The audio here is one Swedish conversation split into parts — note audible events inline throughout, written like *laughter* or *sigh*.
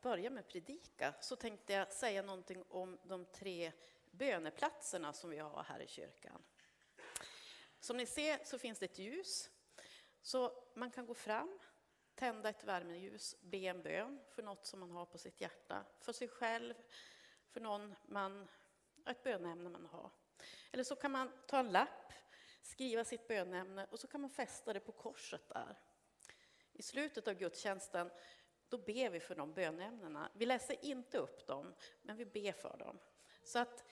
börja med predika så tänkte jag säga någonting om de tre böneplatserna som vi har här i kyrkan. Som ni ser så finns det ett ljus, så man kan gå fram, tända ett värmeljus, be en bön för något som man har på sitt hjärta, för sig själv, för någon man, ett bönämne man har. Eller så kan man ta en lapp, skriva sitt bönämne och så kan man fästa det på korset där. I slutet av gudstjänsten då ber vi för de bönämnena. Vi läser inte upp dem, men vi ber för dem. Så att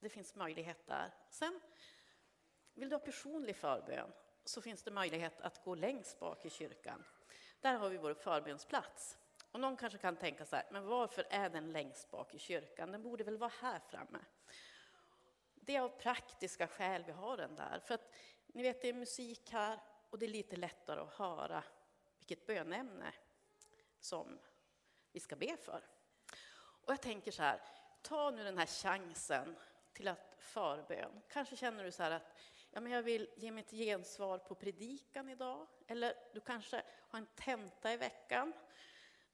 det finns möjlighet där. Sen, vill du ha personlig förbön så finns det möjlighet att gå längst bak i kyrkan. Där har vi vår förbönsplats. Och någon kanske kan tänka så här, men varför är den längst bak i kyrkan? Den borde väl vara här framme? Det är av praktiska skäl vi har den där. För att ni vet, det är musik här och det är lite lättare att höra vilket bönämne som vi ska be för. Och jag tänker så här, ta nu den här chansen till att förbön. Kanske känner du så här att ja, men jag vill ge mitt gensvar på predikan idag. Eller du kanske har en tenta i veckan.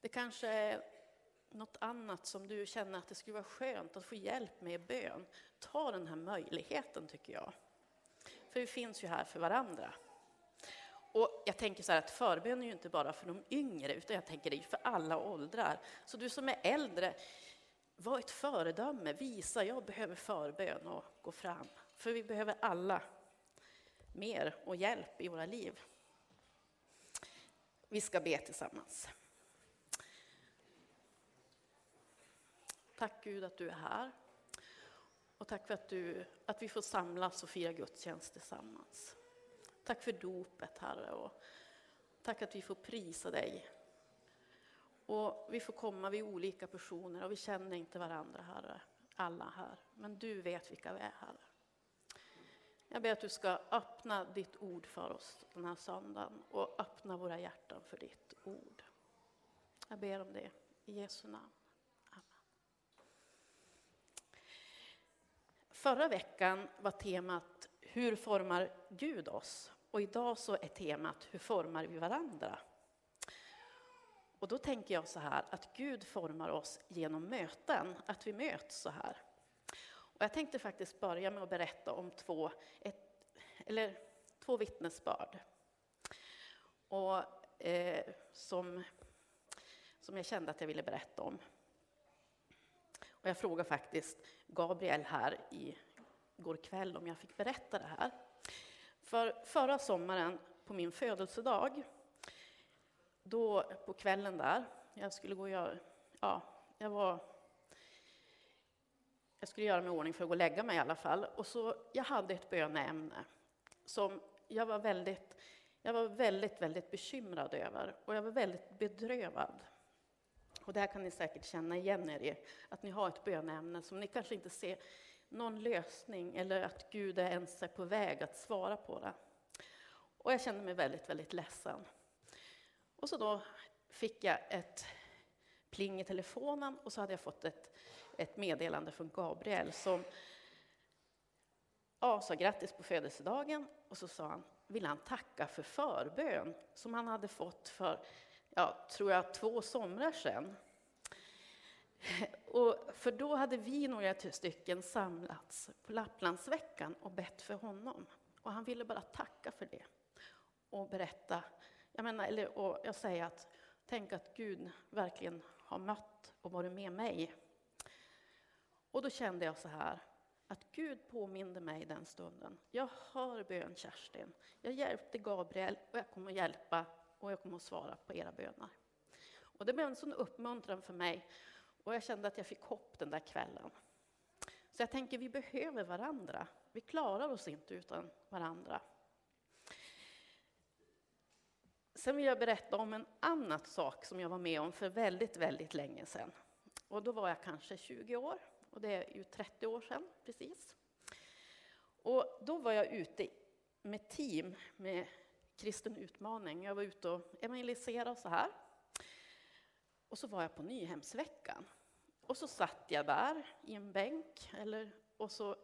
Det kanske är något annat som du känner att det skulle vara skönt att få hjälp med i bön. Ta den här möjligheten tycker jag. För vi finns ju här för varandra. Och jag tänker så här att förbön är ju inte bara för de yngre, utan jag tänker det är för alla åldrar. Så du som är äldre, var ett föredöme, visa jag behöver förbön och gå fram. För vi behöver alla mer och hjälp i våra liv. Vi ska be tillsammans. Tack Gud att du är här. Och tack för att, du, att vi får samlas och fira gudstjänst tillsammans. Tack för dopet, Herre. Och tack att vi får prisa dig. Och vi får komma vid olika personer och vi känner inte varandra, Herre. Alla här. Men du vet vilka vi är, Herre. Jag ber att du ska öppna ditt ord för oss den här söndagen och öppna våra hjärtan för ditt ord. Jag ber om det i Jesu namn. Amen. Förra veckan var temat Hur formar Gud oss? Och idag så är temat Hur formar vi varandra? Och då tänker jag så här att Gud formar oss genom möten, att vi möts så här. Och jag tänkte faktiskt börja med att berätta om två, ett, eller, två vittnesbörd. Och, eh, som, som jag kände att jag ville berätta om. Och jag frågade faktiskt Gabriel här i går kväll om jag fick berätta det här. För förra sommaren på min födelsedag, då på kvällen där, jag skulle gå och göra, ja, jag var jag skulle göra mig i ordning för att gå och lägga mig i alla fall. Och så, jag hade ett böneämne som jag var väldigt, jag var väldigt, väldigt bekymrad över och jag var väldigt bedrövad. Och det här kan ni säkert känna igen er i, att ni har ett böneämne som ni kanske inte ser någon lösning eller att Gud är ens är på väg att svara på det. Och jag kände mig väldigt, väldigt ledsen. Och så då fick jag ett pling i telefonen och så hade jag fått ett, ett meddelande från Gabriel som ja, sa grattis på födelsedagen och så sa han, ville han tacka för förbön som han hade fått för, ja, tror jag, två somrar sedan. Och för då hade vi några stycken samlats på Lapplandsveckan och bett för honom. Och han ville bara tacka för det och berätta. Jag menar, eller, och jag säger att tänk att Gud verkligen har mött och varit med mig. Och då kände jag så här, att Gud påminde mig den stunden. Jag hör bön Kerstin. Jag hjälpte Gabriel och jag kommer att hjälpa och jag kommer att svara på era böner. Och det blev en sån uppmuntran för mig och jag kände att jag fick hopp den där kvällen. Så jag tänker, vi behöver varandra. Vi klarar oss inte utan varandra. Sen vill jag berätta om en annan sak som jag var med om för väldigt, väldigt länge sedan. Och då var jag kanske 20 år och det är ju 30 år sedan precis. Och då var jag ute med team med Kristen utmaning. Jag var ute och evangeliserade och så här. Och så var jag på Nyhemsveckan. Och så satt jag där i en bänk, eller, och så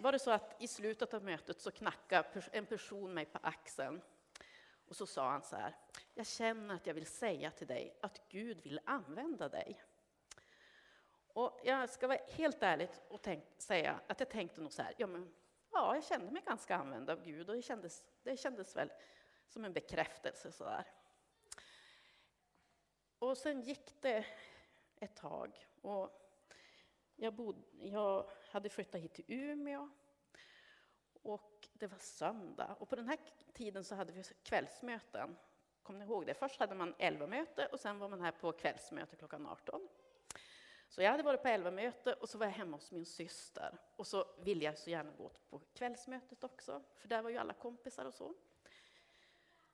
var det så att i slutet av mötet så knackade en person mig på axeln. Och så sa han så här, jag känner att jag vill säga till dig att Gud vill använda dig. Och jag ska vara helt ärlig och tänk, säga att jag tänkte nog så här, ja, men, ja, jag kände mig ganska använd av Gud och det kändes, det kändes väl som en bekräftelse så där. Och sen gick det ett tag och jag, bodde, jag hade flyttat hit till Umeå och det var söndag. Och på den här tiden så hade vi kvällsmöten. Kommer ni ihåg det? Först hade man 11-möte och sen var man här på kvällsmöte klockan 18. Så jag hade varit på 11-möte och så var jag hemma hos min syster. Och så ville jag så gärna gå på kvällsmötet också, för där var ju alla kompisar och så.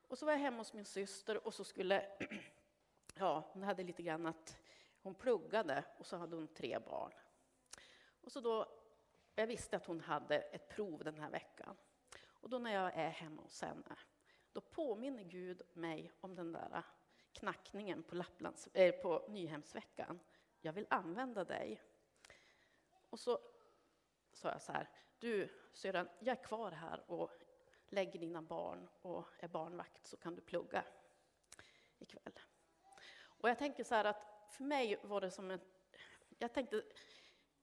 Och så var jag hemma hos min syster och så skulle, *clears throat* ja, hon hade lite grann att hon pluggade och så hade hon tre barn. Och så då, jag visste att hon hade ett prov den här veckan. Och då när jag är hemma hos henne, då påminner Gud mig om den där knackningen på, Lapplands, äh, på Nyhemsveckan. Jag vill använda dig. Och så sa jag så här, du Sören, jag är kvar här och lägger dina barn och är barnvakt så kan du plugga ikväll. Och jag tänker så här att för mig var det som en... Jag tänkte,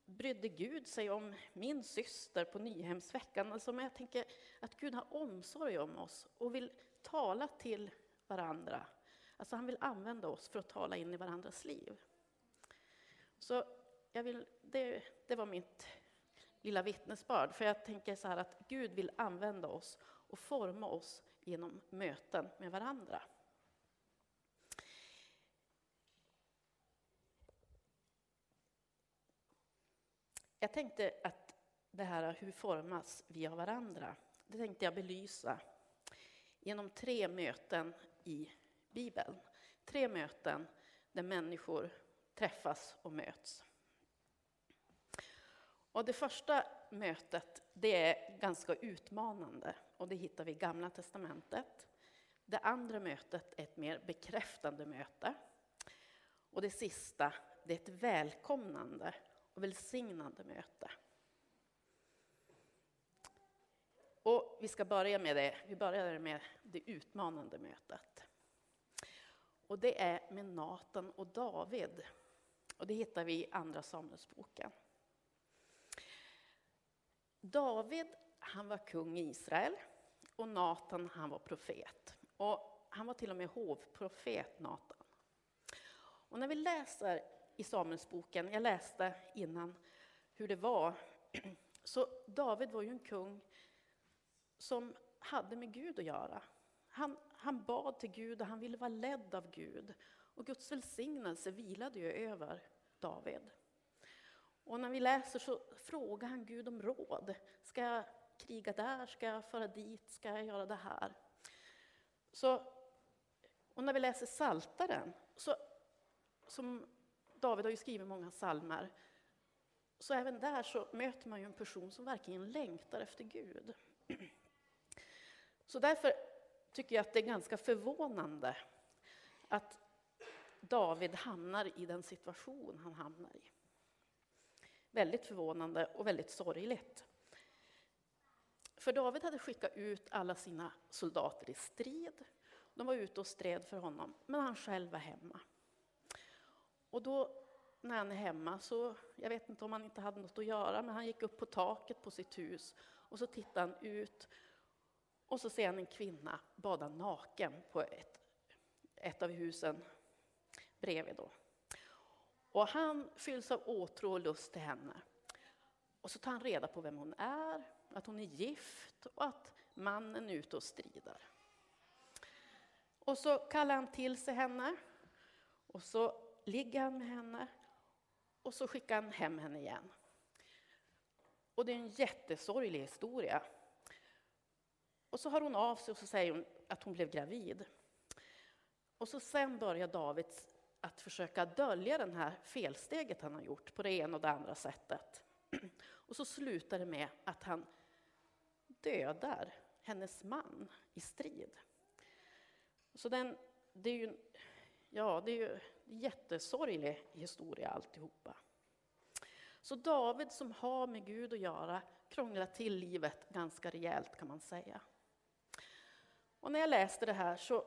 brydde Gud sig om min syster på Nyhemsveckan? Alltså, men jag tänker att Gud har omsorg om oss och vill tala till varandra. Alltså han vill använda oss för att tala in i varandras liv. Så jag vill, det, det var mitt lilla vittnesbörd, för jag tänker så här att Gud vill använda oss och forma oss genom möten med varandra. Jag tänkte att det här hur formas vi av varandra, det tänkte jag belysa genom tre möten i Bibeln. Tre möten där människor träffas och möts. Och det första mötet det är ganska utmanande och det hittar vi i Gamla testamentet. Det andra mötet är ett mer bekräftande möte. Och det sista det är ett välkomnande och välsignande möte. Och vi ska börja med det. Vi börjar med det utmanande mötet. Och det är med Natan och David. Och det hittar vi i Andra Samuelsboken. David, han var kung i Israel och Natan, han var profet. Och han var till och med hovprofet, Natan. Och när vi läser i Samuelsboken, jag läste innan hur det var, *clears throat* så David var ju en kung som hade med Gud att göra. Han, han bad till Gud och han ville vara ledd av Gud. Och Guds välsignelse vilade ju över David. Och när vi läser så frågar han Gud om råd. Ska jag kriga där? Ska jag föra dit? Ska jag göra det här? Så, och när vi läser Saltaren, så, som David har ju skrivit många psalmer, så även där så möter man ju en person som verkligen längtar efter Gud. Så därför tycker jag att det är ganska förvånande att David hamnar i den situation han hamnar i. Väldigt förvånande och väldigt sorgligt. För David hade skickat ut alla sina soldater i strid. De var ute och stred för honom, men han själv var hemma. Och då när han är hemma så, jag vet inte om han inte hade något att göra, men han gick upp på taket på sitt hus och så tittade han ut och så ser han en kvinna bada naken på ett, ett av husen bredvid. Då. Och han fylls av åtrå och lust till henne. Och så tar han reda på vem hon är, att hon är gift och att mannen är ute och strider. Och så kallar han till sig henne och så ligger han med henne och så skickar han hem henne igen. Och det är en jättesorglig historia. Och så hör hon av sig och så säger hon att hon blev gravid. Och så sen börjar David att försöka dölja det här felsteget han har gjort på det ena och det andra sättet. *clears throat* Och så slutar det med att han dödar hennes man i strid. Så den, det är ju, ja, det är ju jättesorglig historia alltihopa. Så David som har med Gud att göra krånglar till livet ganska rejält kan man säga. Och när jag läste det här så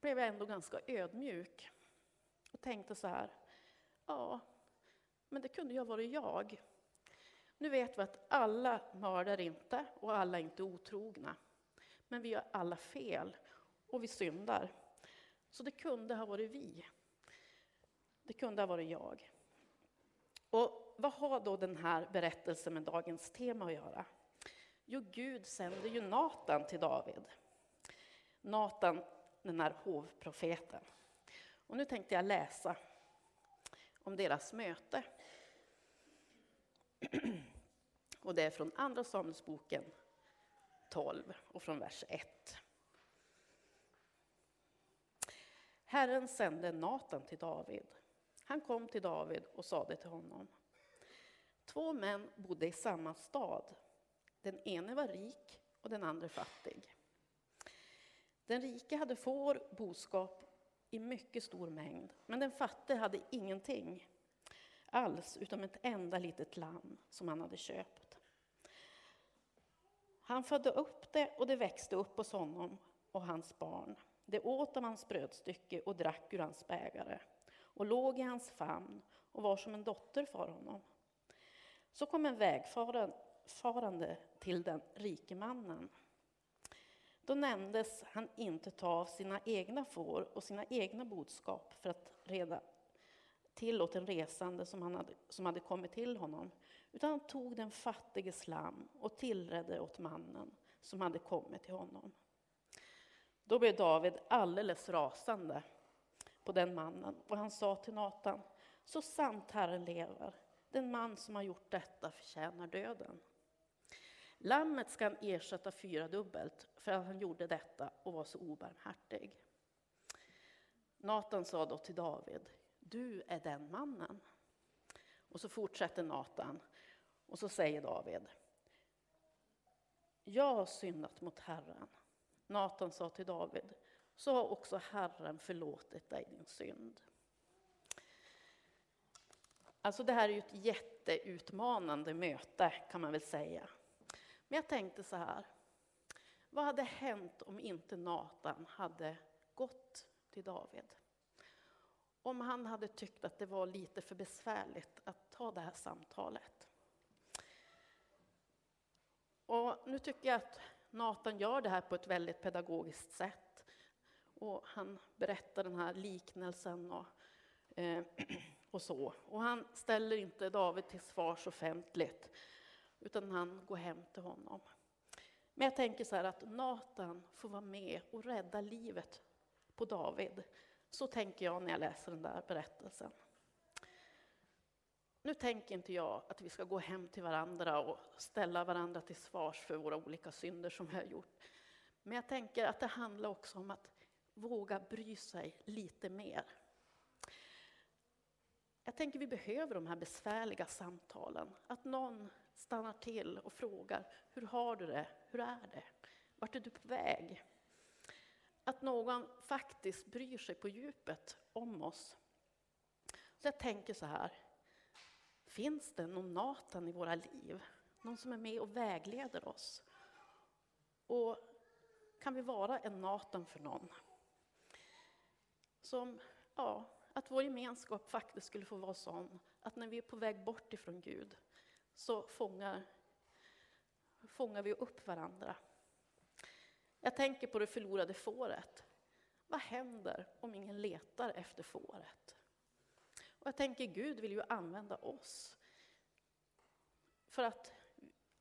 blev jag ändå ganska ödmjuk och tänkte så här, ja, men det kunde ju ha varit jag. Nu vet vi att alla mördar inte och alla är inte otrogna. Men vi gör alla fel och vi syndar. Så det kunde ha varit vi. Det kunde ha varit jag. Och vad har då den här berättelsen med dagens tema att göra? Jo, Gud sänder ju Natan till David. Natan, den här hovprofeten. Och nu tänkte jag läsa om deras möte. Och det är från Andra Samuelsboken 12 och från vers 1. Herren sände Natan till David. Han kom till David och sade till honom. Två män bodde i samma stad. Den ene var rik och den andra fattig. Den rike hade får, boskap i mycket stor mängd, men den fattige hade ingenting alls utom ett enda litet lamm som han hade köpt. Han födde upp det och det växte upp hos honom och hans barn. Det åt av hans brödstycke och drack ur hans bägare och låg i hans famn och var som en dotter för honom. Så kom en vägfarande till den rike mannen. Då nämndes han inte ta av sina egna får och sina egna boskap för att reda till åt en resande som, han hade, som hade kommit till honom, utan han tog den fattiges lamm och tillredde åt mannen som hade kommit till honom. Då blev David alldeles rasande på den mannen och han sa till Natan, så sant Herren lever, den man som har gjort detta förtjänar döden. Lammet ska han ersätta fyra dubbelt för att han gjorde detta och var så obarmhärtig. Natan sa då till David, du är den mannen. Och så fortsätter Natan och så säger David, jag har syndat mot Herren. Natan sa till David, så har också Herren förlåtit dig din synd. Alltså det här är ju ett jätteutmanande möte kan man väl säga. Men jag tänkte så här, vad hade hänt om inte Natan hade gått till David? Om han hade tyckt att det var lite för besvärligt att ta det här samtalet. Och nu tycker jag att Nathan gör det här på ett väldigt pedagogiskt sätt. Och han berättar den här liknelsen och, eh, *clears throat* och så. Och han ställer inte David till svars offentligt, utan han går hem till honom. Men jag tänker så här att Nathan får vara med och rädda livet på David. Så tänker jag när jag läser den där berättelsen. Nu tänker inte jag att vi ska gå hem till varandra och ställa varandra till svars för våra olika synder som vi har gjort. Men jag tänker att det handlar också om att våga bry sig lite mer. Jag tänker vi behöver de här besvärliga samtalen. Att någon stannar till och frågar, hur har du det? Hur är det? Vart är du på väg? Att någon faktiskt bryr sig på djupet om oss. Så jag tänker så här, finns det någon Natan i våra liv? Någon som är med och vägleder oss? Och kan vi vara en Natan för någon? Som, ja, att vår gemenskap faktiskt skulle få vara sån att när vi är på väg bort ifrån Gud så fångar, fångar vi upp varandra. Jag tänker på det förlorade fåret. Vad händer om ingen letar efter fåret? Och jag tänker Gud vill ju använda oss för att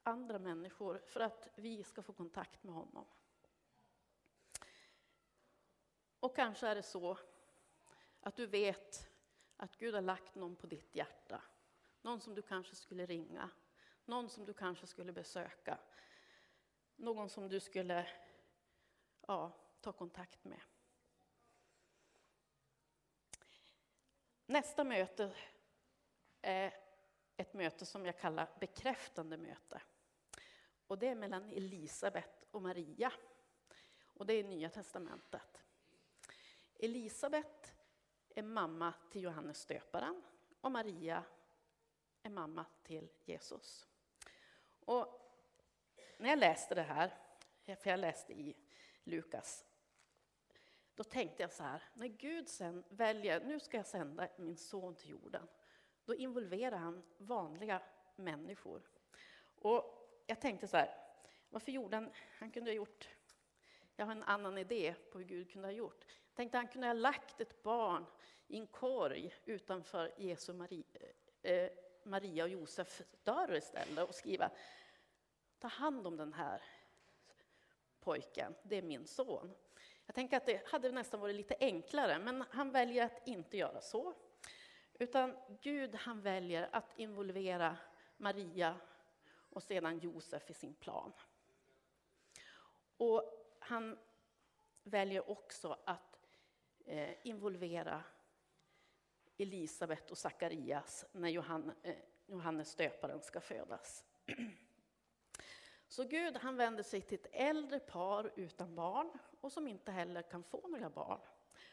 andra människor, för att vi ska få kontakt med honom. Och kanske är det så att du vet att Gud har lagt någon på ditt hjärta. Någon som du kanske skulle ringa, någon som du kanske skulle besöka. Någon som du skulle ja, ta kontakt med. Nästa möte är ett möte som jag kallar bekräftande möte. Och det är mellan Elisabet och Maria. Och det är Nya Testamentet. Elisabet är mamma till Johannes döparen och Maria är mamma till Jesus. Och när jag läste det här, för jag läste i Lukas, då tänkte jag så här, när Gud sen väljer, nu ska jag sända min son till jorden, då involverar han vanliga människor. Och jag tänkte så här, varför gjorde han, han kunde ha gjort, jag har en annan idé på hur Gud kunde ha gjort. Jag tänkte han kunde ha lagt ett barn i en korg utanför Jesu Maria, eh, Maria och Josef dörr istället och skriva, ta hand om den här pojken, det är min son. Jag tänker att det hade nästan varit lite enklare, men han väljer att inte göra så. Utan Gud han väljer att involvera Maria och sedan Josef i sin plan. Och han väljer också att eh, involvera Elisabet och Sakarias när eh, Johannes döparen ska födas. *clears throat* Så Gud han vänder sig till ett äldre par utan barn och som inte heller kan få några barn.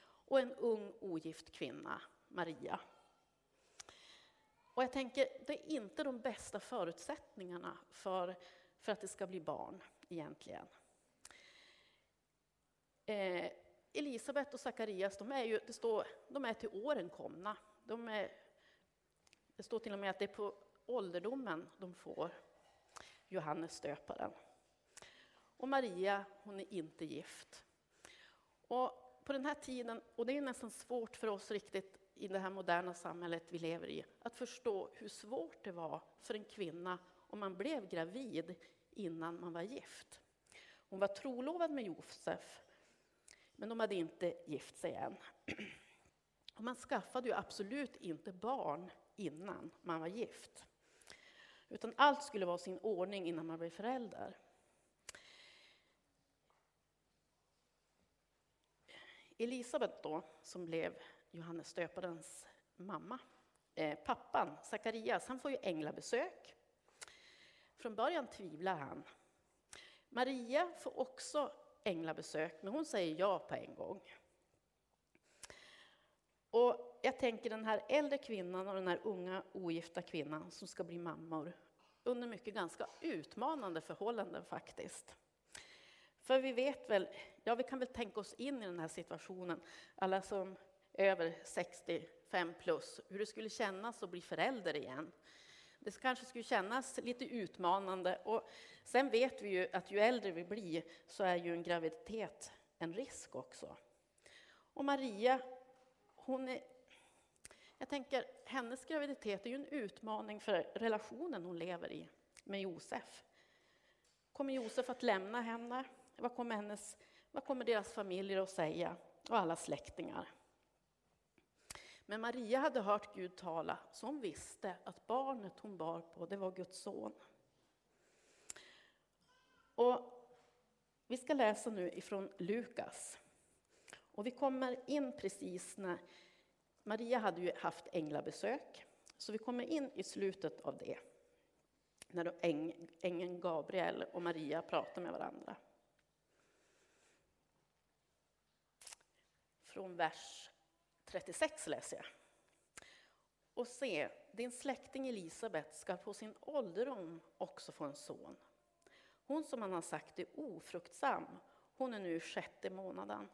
Och en ung ogift kvinna, Maria. Och jag tänker, det är inte de bästa förutsättningarna för, för att det ska bli barn egentligen. Eh, Elisabet och Sakarias, de är, ju, det står, de är till åren komna. De är, det står till och med att det är på ålderdomen de får Johannes döparen. Och Maria, hon är inte gift. Och på den här tiden, och det är nästan svårt för oss riktigt i det här moderna samhället vi lever i, att förstå hur svårt det var för en kvinna om man blev gravid innan man var gift. Hon var trolovad med Josef, men de hade inte gift sig än. Och man skaffade ju absolut inte barn innan man var gift. Utan allt skulle vara sin ordning innan man blev förälder. Elisabet då, som blev Johannes döparens mamma, eh, pappan Sakarias, han får ju änglabesök. Från början tvivlar han. Maria får också änglabesök, men hon säger ja på en gång. Och jag tänker den här äldre kvinnan och den här unga ogifta kvinnan som ska bli mammor under mycket ganska utmanande förhållanden faktiskt. För vi vet väl, ja vi kan väl tänka oss in i den här situationen, alla som är över 65 plus, hur det skulle kännas att bli förälder igen. Det kanske skulle kännas lite utmanande och sen vet vi ju att ju äldre vi blir så är ju en graviditet en risk också. Och Maria, hon är jag tänker, hennes graviditet är ju en utmaning för relationen hon lever i med Josef. Kommer Josef att lämna henne? Vad kommer, hennes, vad kommer deras familjer att säga? Och alla släktingar. Men Maria hade hört Gud tala, så hon visste att barnet hon bar på, det var Guds son. Och vi ska läsa nu ifrån Lukas. Och vi kommer in precis när Maria hade ju haft änglabesök, så vi kommer in i slutet av det. När ängeln Gabriel och Maria pratar med varandra. Från vers 36 läser jag. Och se, din släkting Elisabet ska på sin ålderdom också få en son. Hon som man har sagt är ofruktsam, hon är nu sjätte månaden.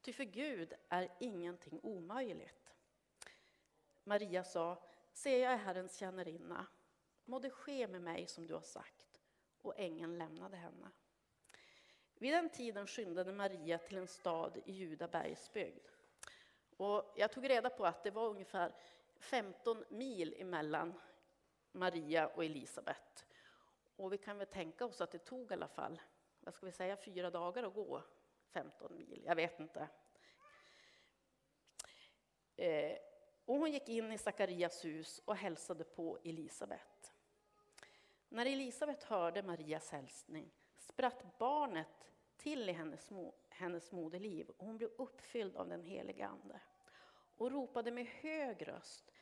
Ty för Gud är ingenting omöjligt. Maria sa, se jag är Herrens tjänarinna. Må det ske med mig som du har sagt. Och ängeln lämnade henne. Vid den tiden skyndade Maria till en stad i Juda bergsbygd. Och jag tog reda på att det var ungefär 15 mil emellan Maria och Elisabet. Och vi kan väl tänka oss att det tog i alla fall, vad ska vi säga, fyra dagar att gå 15 mil, jag vet inte. Eh, och hon gick in i Sakarias hus och hälsade på Elisabet. När Elisabet hörde Marias hälsning spratt barnet till i hennes, hennes moderliv och hon blev uppfylld av den helige Ande. och ropade med hög röst.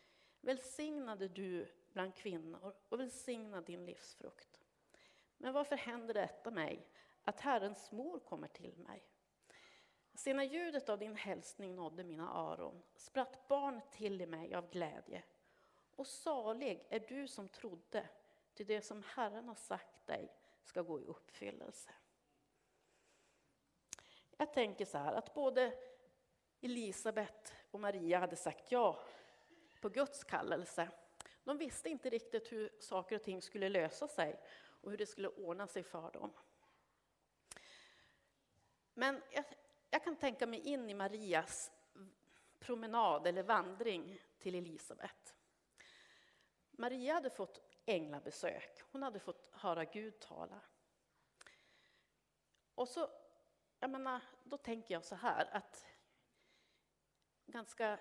Välsignade du bland kvinnor och välsigna din livsfrukt. Men varför händer detta mig, att Herrens mor kommer till mig? Se, när ljudet av din hälsning nådde mina öron spratt barnet till i mig av glädje. Och salig är du som trodde, till det som Herren har sagt dig ska gå i uppfyllelse. Jag tänker så här att både Elisabet och Maria hade sagt ja på Guds kallelse. De visste inte riktigt hur saker och ting skulle lösa sig och hur det skulle ordna sig för dem. Men jag, jag kan tänka mig in i Marias promenad eller vandring till Elisabet. Maria hade fått änglabesök, hon hade fått höra Gud tala. Och så, jag menar, då tänker jag så här att ganska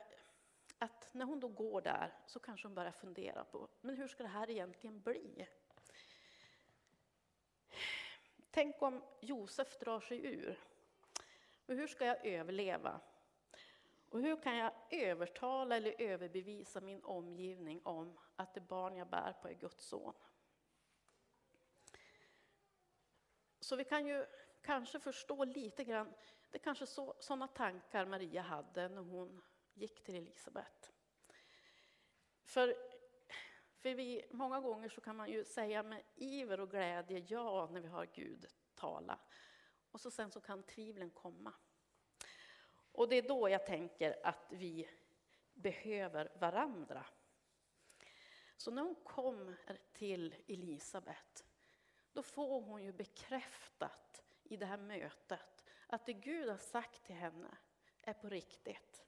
att när hon då går där så kanske hon börjar fundera på, men hur ska det här egentligen bli? Tänk om Josef drar sig ur. Och hur ska jag överleva? Och hur kan jag övertala eller överbevisa min omgivning om att det barn jag bär på är Guds son? Så vi kan ju kanske förstå lite grann, det är kanske så, sådana tankar Maria hade när hon gick till Elisabet. För, för vi, många gånger så kan man ju säga med iver och glädje ja när vi hör Gud tala. Och så sen så kan tvivlen komma. Och det är då jag tänker att vi behöver varandra. Så när hon kommer till Elisabet, då får hon ju bekräftat i det här mötet att det Gud har sagt till henne är på riktigt.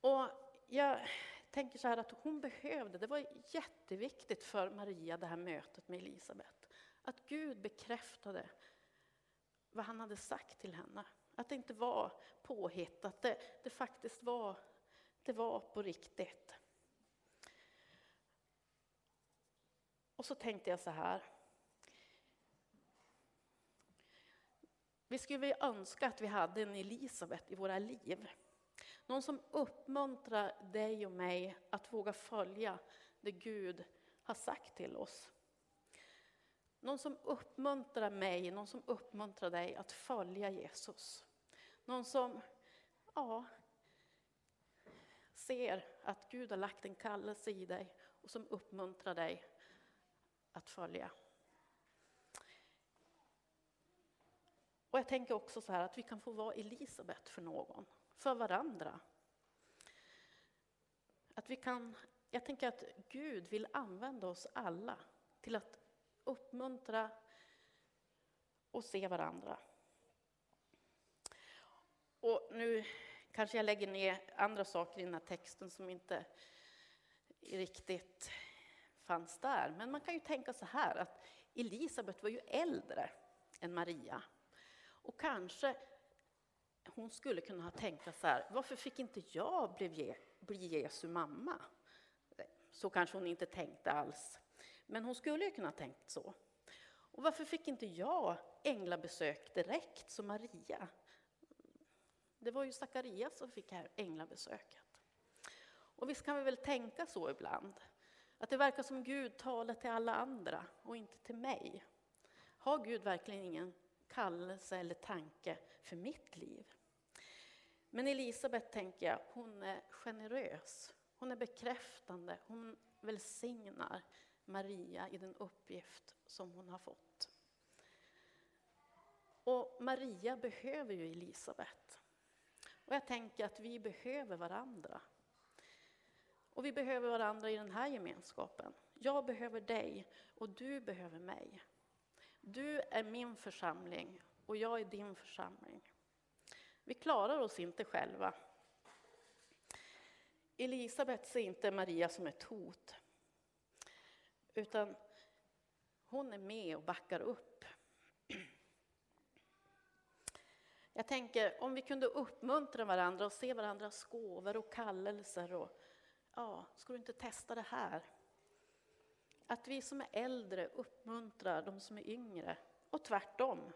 Och jag tänker så här att hon behövde, det var jätteviktigt för Maria det här mötet med Elisabet. Att Gud bekräftade vad han hade sagt till henne. Att det inte var påhittat, det, det faktiskt var, det var på riktigt. Och så tänkte jag så här. Vi skulle önska att vi hade en Elisabet i våra liv. Någon som uppmuntrar dig och mig att våga följa det Gud har sagt till oss. Någon som uppmuntrar mig, någon som uppmuntrar dig att följa Jesus. Någon som ja, ser att Gud har lagt en kallelse i dig och som uppmuntrar dig att följa. Och jag tänker också så här att vi kan få vara Elisabet för någon, för varandra. Att vi kan, jag tänker att Gud vill använda oss alla till att uppmuntra och se varandra. Och nu kanske jag lägger ner andra saker i den här texten som inte riktigt fanns där. Men man kan ju tänka så här att Elisabet var ju äldre än Maria. Och kanske hon skulle kunna ha tänkt så här, varför fick inte jag bli, bli Jesu mamma? Så kanske hon inte tänkte alls. Men hon skulle ju kunna ha tänkt så. Och varför fick inte jag änglabesök direkt som Maria? Det var ju Sakarias som fick här änglabesöket. Och visst kan vi väl tänka så ibland, att det verkar som Gud talar till alla andra och inte till mig. Har Gud verkligen ingen kallelse eller tanke för mitt liv? Men Elisabet tänker jag, hon är generös, hon är bekräftande, hon välsignar Maria i den uppgift som hon har fått. Och Maria behöver ju Elisabet. Och jag tänker att vi behöver varandra. Och vi behöver varandra i den här gemenskapen. Jag behöver dig och du behöver mig. Du är min församling och jag är din församling. Vi klarar oss inte själva. Elisabet ser inte Maria som ett hot, utan hon är med och backar upp. Jag tänker om vi kunde uppmuntra varandra och se varandras gåvor och kallelser och ja, ska du inte testa det här? Att vi som är äldre uppmuntrar de som är yngre och tvärtom.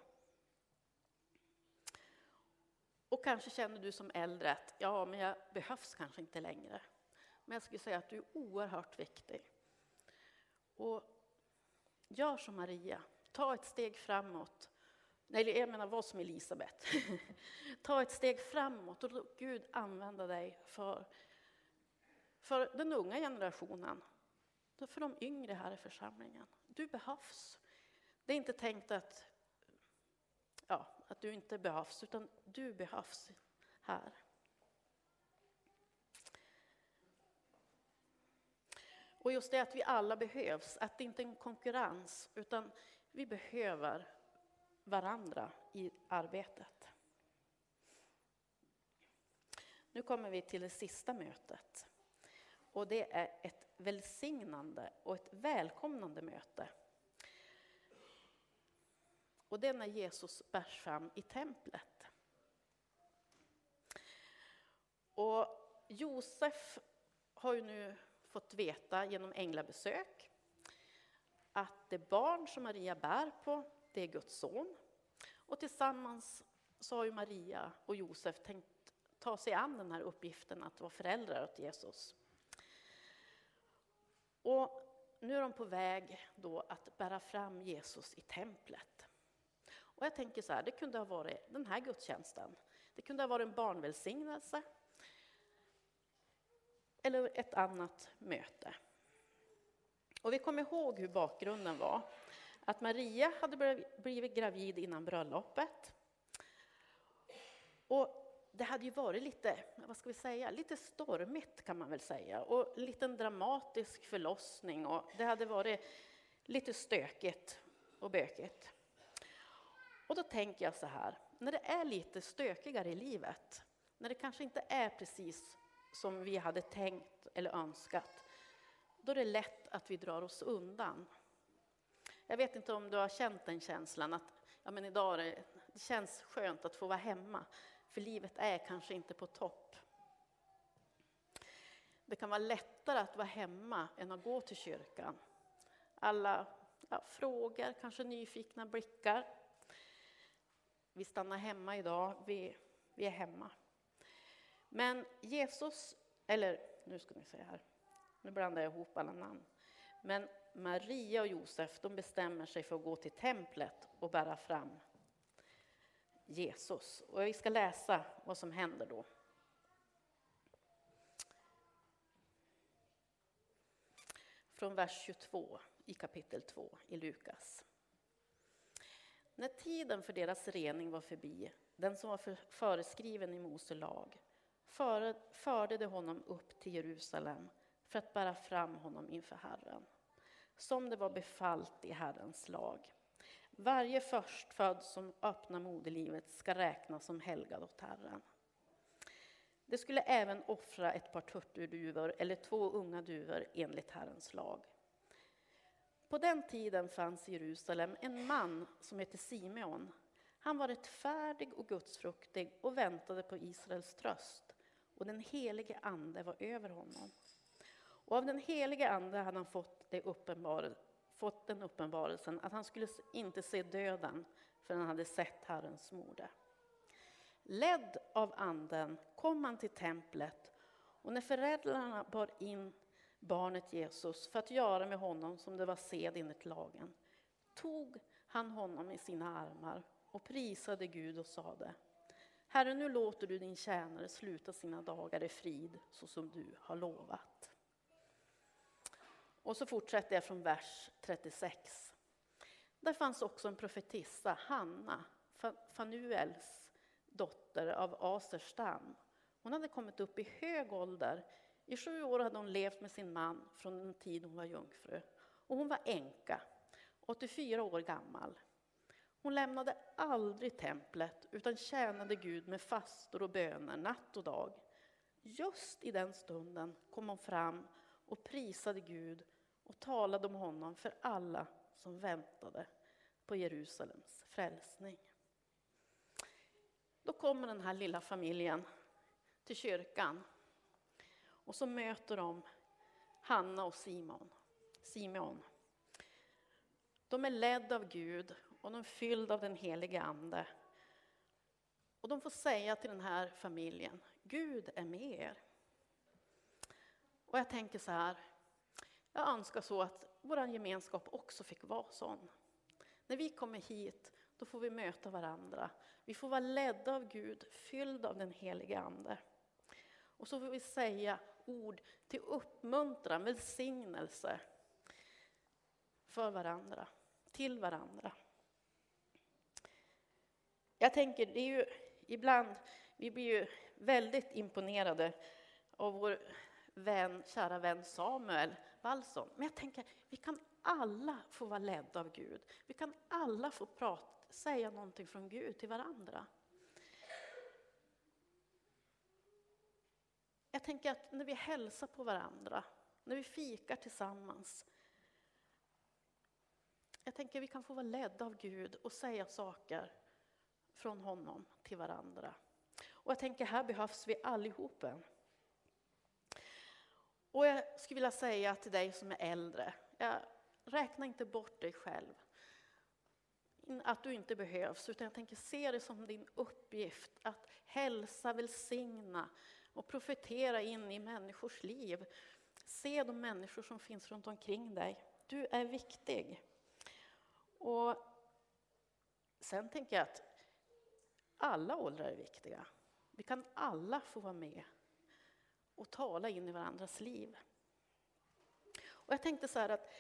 Och kanske känner du som äldre att ja, men jag behövs kanske inte längre. Men jag skulle säga att du är oerhört viktig. Och gör som Maria, ta ett steg framåt. Nej, jag menar, var som Elisabet. *laughs* ta ett steg framåt och låt Gud använda dig för, för den unga generationen. För de yngre här i församlingen. Du behövs. Det är inte tänkt att, ja, att du inte behövs, utan du behövs här. Och just det att vi alla behövs, att det inte är en konkurrens, utan vi behöver varandra i arbetet. Nu kommer vi till det sista mötet. Och det är ett välsignande och ett välkomnande möte. Och det är när Jesus bärs fram i templet. Och Josef har ju nu fått veta genom änglabesök att det barn som Maria bär på, det är Guds son. Och tillsammans så har ju Maria och Josef tänkt ta sig an den här uppgiften att vara föräldrar åt Jesus. Och nu är de på väg då att bära fram Jesus i templet. Och jag tänker så här, det kunde ha varit den här gudstjänsten. Det kunde ha varit en barnvälsignelse. Eller ett annat möte. Och vi kommer ihåg hur bakgrunden var. Att Maria hade blivit gravid innan bröllopet. Och det hade ju varit lite, vad ska vi säga, lite stormigt kan man väl säga. Och en liten dramatisk förlossning och det hade varit lite stökigt och bökigt. Och då tänker jag så här, när det är lite stökigare i livet, när det kanske inte är precis som vi hade tänkt eller önskat, då är det lätt att vi drar oss undan. Jag vet inte om du har känt den känslan att ja, men idag det, det känns skönt att få vara hemma, för livet är kanske inte på topp. Det kan vara lättare att vara hemma än att gå till kyrkan. Alla ja, frågor, kanske nyfikna blickar. Vi stannar hemma idag, vi, vi är hemma. Men Jesus, eller nu ska ni se här, nu blandar jag ihop alla namn. Men Maria och Josef de bestämmer sig för att gå till templet och bära fram Jesus. Och vi ska läsa vad som händer då. Från vers 22 i kapitel 2 i Lukas. När tiden för deras rening var förbi, den som var föreskriven i Mose lag, förde de honom upp till Jerusalem för att bära fram honom inför Herren, som det var befallt i Herrens lag. Varje förstfödd som öppnar moderlivet ska räknas som helgad åt Herren. De skulle även offra ett par turturduvor eller två unga duvor enligt Herrens lag. På den tiden fanns i Jerusalem en man som hette Simeon. Han var rättfärdig och gudsfruktig och väntade på Israels tröst och den helige Ande var över honom. Och av den helige Ande hade han fått, det uppenbar, fått den uppenbarelsen att han skulle inte se döden förrän han hade sett Herrens morde. Ledd av Anden kom han till templet och när föräldrarna bar in barnet Jesus för att göra med honom som det var sed enligt lagen tog han honom i sina armar och prisade Gud och sade Herre, nu låter du din tjänare sluta sina dagar i frid så som du har lovat. Och så fortsätter jag från vers 36. Där fanns också en profetissa, Hanna, Fanuels dotter av Asers stam. Hon hade kommit upp i hög ålder. I sju år hade hon levt med sin man från den tid hon var jungfru. Och hon var änka, 84 år gammal. Hon lämnade aldrig templet utan tjänade Gud med fastor och böner natt och dag. Just i den stunden kom hon fram och prisade Gud och talade om honom för alla som väntade på Jerusalems frälsning. Då kommer den här lilla familjen till kyrkan och så möter de Hanna och Simon. Simon. De är ledda av Gud och de är fyllda av den helige Ande. Och de får säga till den här familjen, Gud är med er. Och jag tänker så här, jag önskar så att vår gemenskap också fick vara sån. När vi kommer hit, då får vi möta varandra. Vi får vara ledda av Gud, fyllda av den helige Ande. Och så får vi säga ord till uppmuntran, välsignelse för varandra, till varandra. Jag tänker, det är ju ibland, vi blir ju väldigt imponerade av vår vän, kära vän Samuel Wallson. Men jag tänker, vi kan alla få vara ledda av Gud. Vi kan alla få prata, säga någonting från Gud till varandra. Jag tänker att när vi hälsar på varandra, när vi fikar tillsammans. Jag tänker att vi kan få vara ledda av Gud och säga saker från honom till varandra. Och jag tänker här behövs vi allihopa. Och jag skulle vilja säga till dig som är äldre, jag, räkna inte bort dig själv. Att du inte behövs, utan jag tänker se det som din uppgift att hälsa, välsigna och profetera in i människors liv. Se de människor som finns runt omkring dig. Du är viktig. Och sen tänker jag att alla åldrar är viktiga. Vi kan alla få vara med och tala in i varandras liv. Och jag tänkte så här att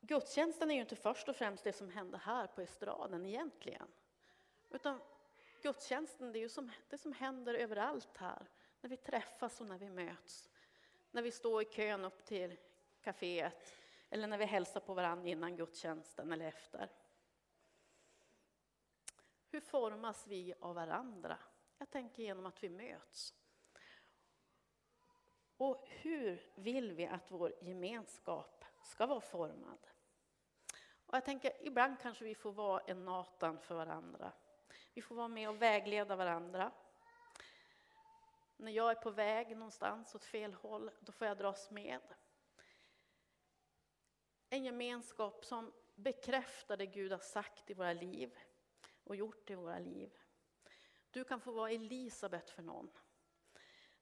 gudstjänsten är ju inte först och främst det som händer här på estraden egentligen. Utan gudstjänsten det är ju som, det som händer överallt här. När vi träffas och när vi möts. När vi står i kön upp till kaféet. Eller när vi hälsar på varandra innan gudstjänsten eller efter. Hur formas vi av varandra? Jag tänker genom att vi möts. Och hur vill vi att vår gemenskap ska vara formad? Och jag tänker, ibland kanske vi får vara en Natan för varandra. Vi får vara med och vägleda varandra. När jag är på väg någonstans åt fel håll, då får jag dras med. En gemenskap som bekräftar det Gud har sagt i våra liv och gjort i våra liv. Du kan få vara Elisabet för någon.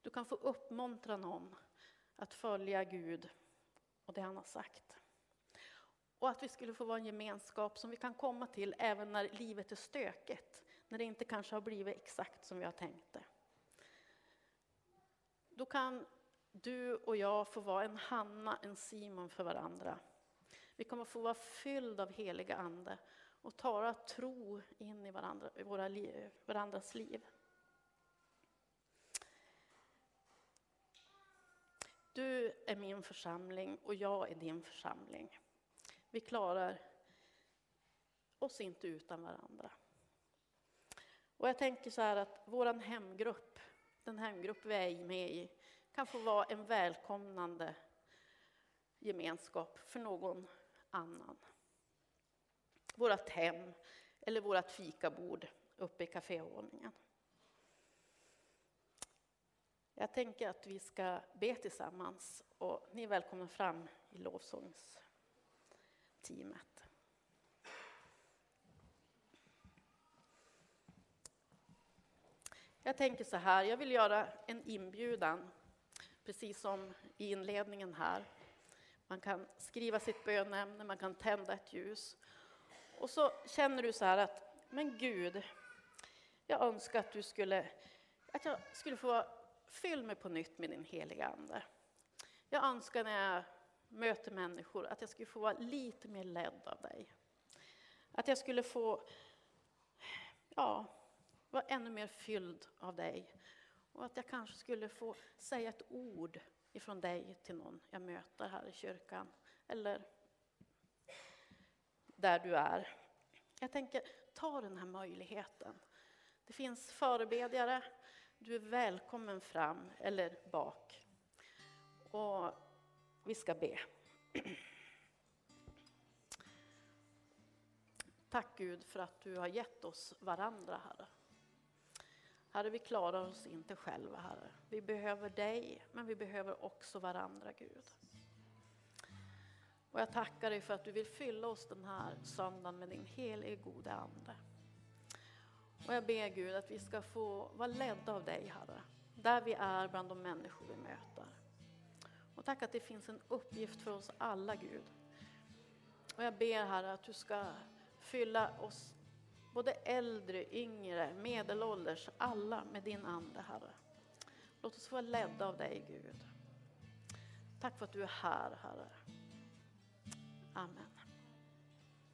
Du kan få uppmuntra någon att följa Gud och det han har sagt. Och att vi skulle få vara en gemenskap som vi kan komma till även när livet är stökigt, när det inte kanske har blivit exakt som vi har tänkt det. Då kan du och jag få vara en Hanna, en Simon för varandra. Vi kommer få vara fylld av heliga Ande och tala tro in i, varandra, i våra liv, varandras liv. Du är min församling och jag är din församling. Vi klarar oss inte utan varandra. Och jag tänker så här att vår hemgrupp, den hemgrupp vi är med i, kan få vara en välkomnande gemenskap för någon annan. Vårat hem eller vårt fikabord uppe i kafévåningen. Jag tänker att vi ska be tillsammans och ni är välkomna fram i lovsångsteamet. Jag tänker så här, jag vill göra en inbjudan, precis som i inledningen här. Man kan skriva sitt bönämne, man kan tända ett ljus. Och så känner du så här att, men Gud, jag önskar att du skulle, att jag skulle få fyll mig på nytt med din heliga Ande. Jag önskar när jag möter människor att jag skulle få vara lite mer ledd av dig. Att jag skulle få ja, vara ännu mer fylld av dig. Och att jag kanske skulle få säga ett ord ifrån dig till någon jag möter här i kyrkan. Eller där du är. Jag tänker, ta den här möjligheten. Det finns förebedjare du är välkommen fram eller bak. Och vi ska be. Tack Gud för att du har gett oss varandra, Herre. Herre, vi klarar oss inte själva, Herre. Vi behöver dig, men vi behöver också varandra, Gud. Och jag tackar dig för att du vill fylla oss den här söndagen med din helige gode Ande. Och jag ber Gud att vi ska få vara ledda av dig, Herre, där vi är bland de människor vi möter. Och tack att det finns en uppgift för oss alla, Gud. Och jag ber, Herre, att du ska fylla oss, både äldre, yngre, medelålders, alla med din Ande, Herre. Låt oss vara ledda av dig, Gud. Tack för att du är här, Herre. Amen.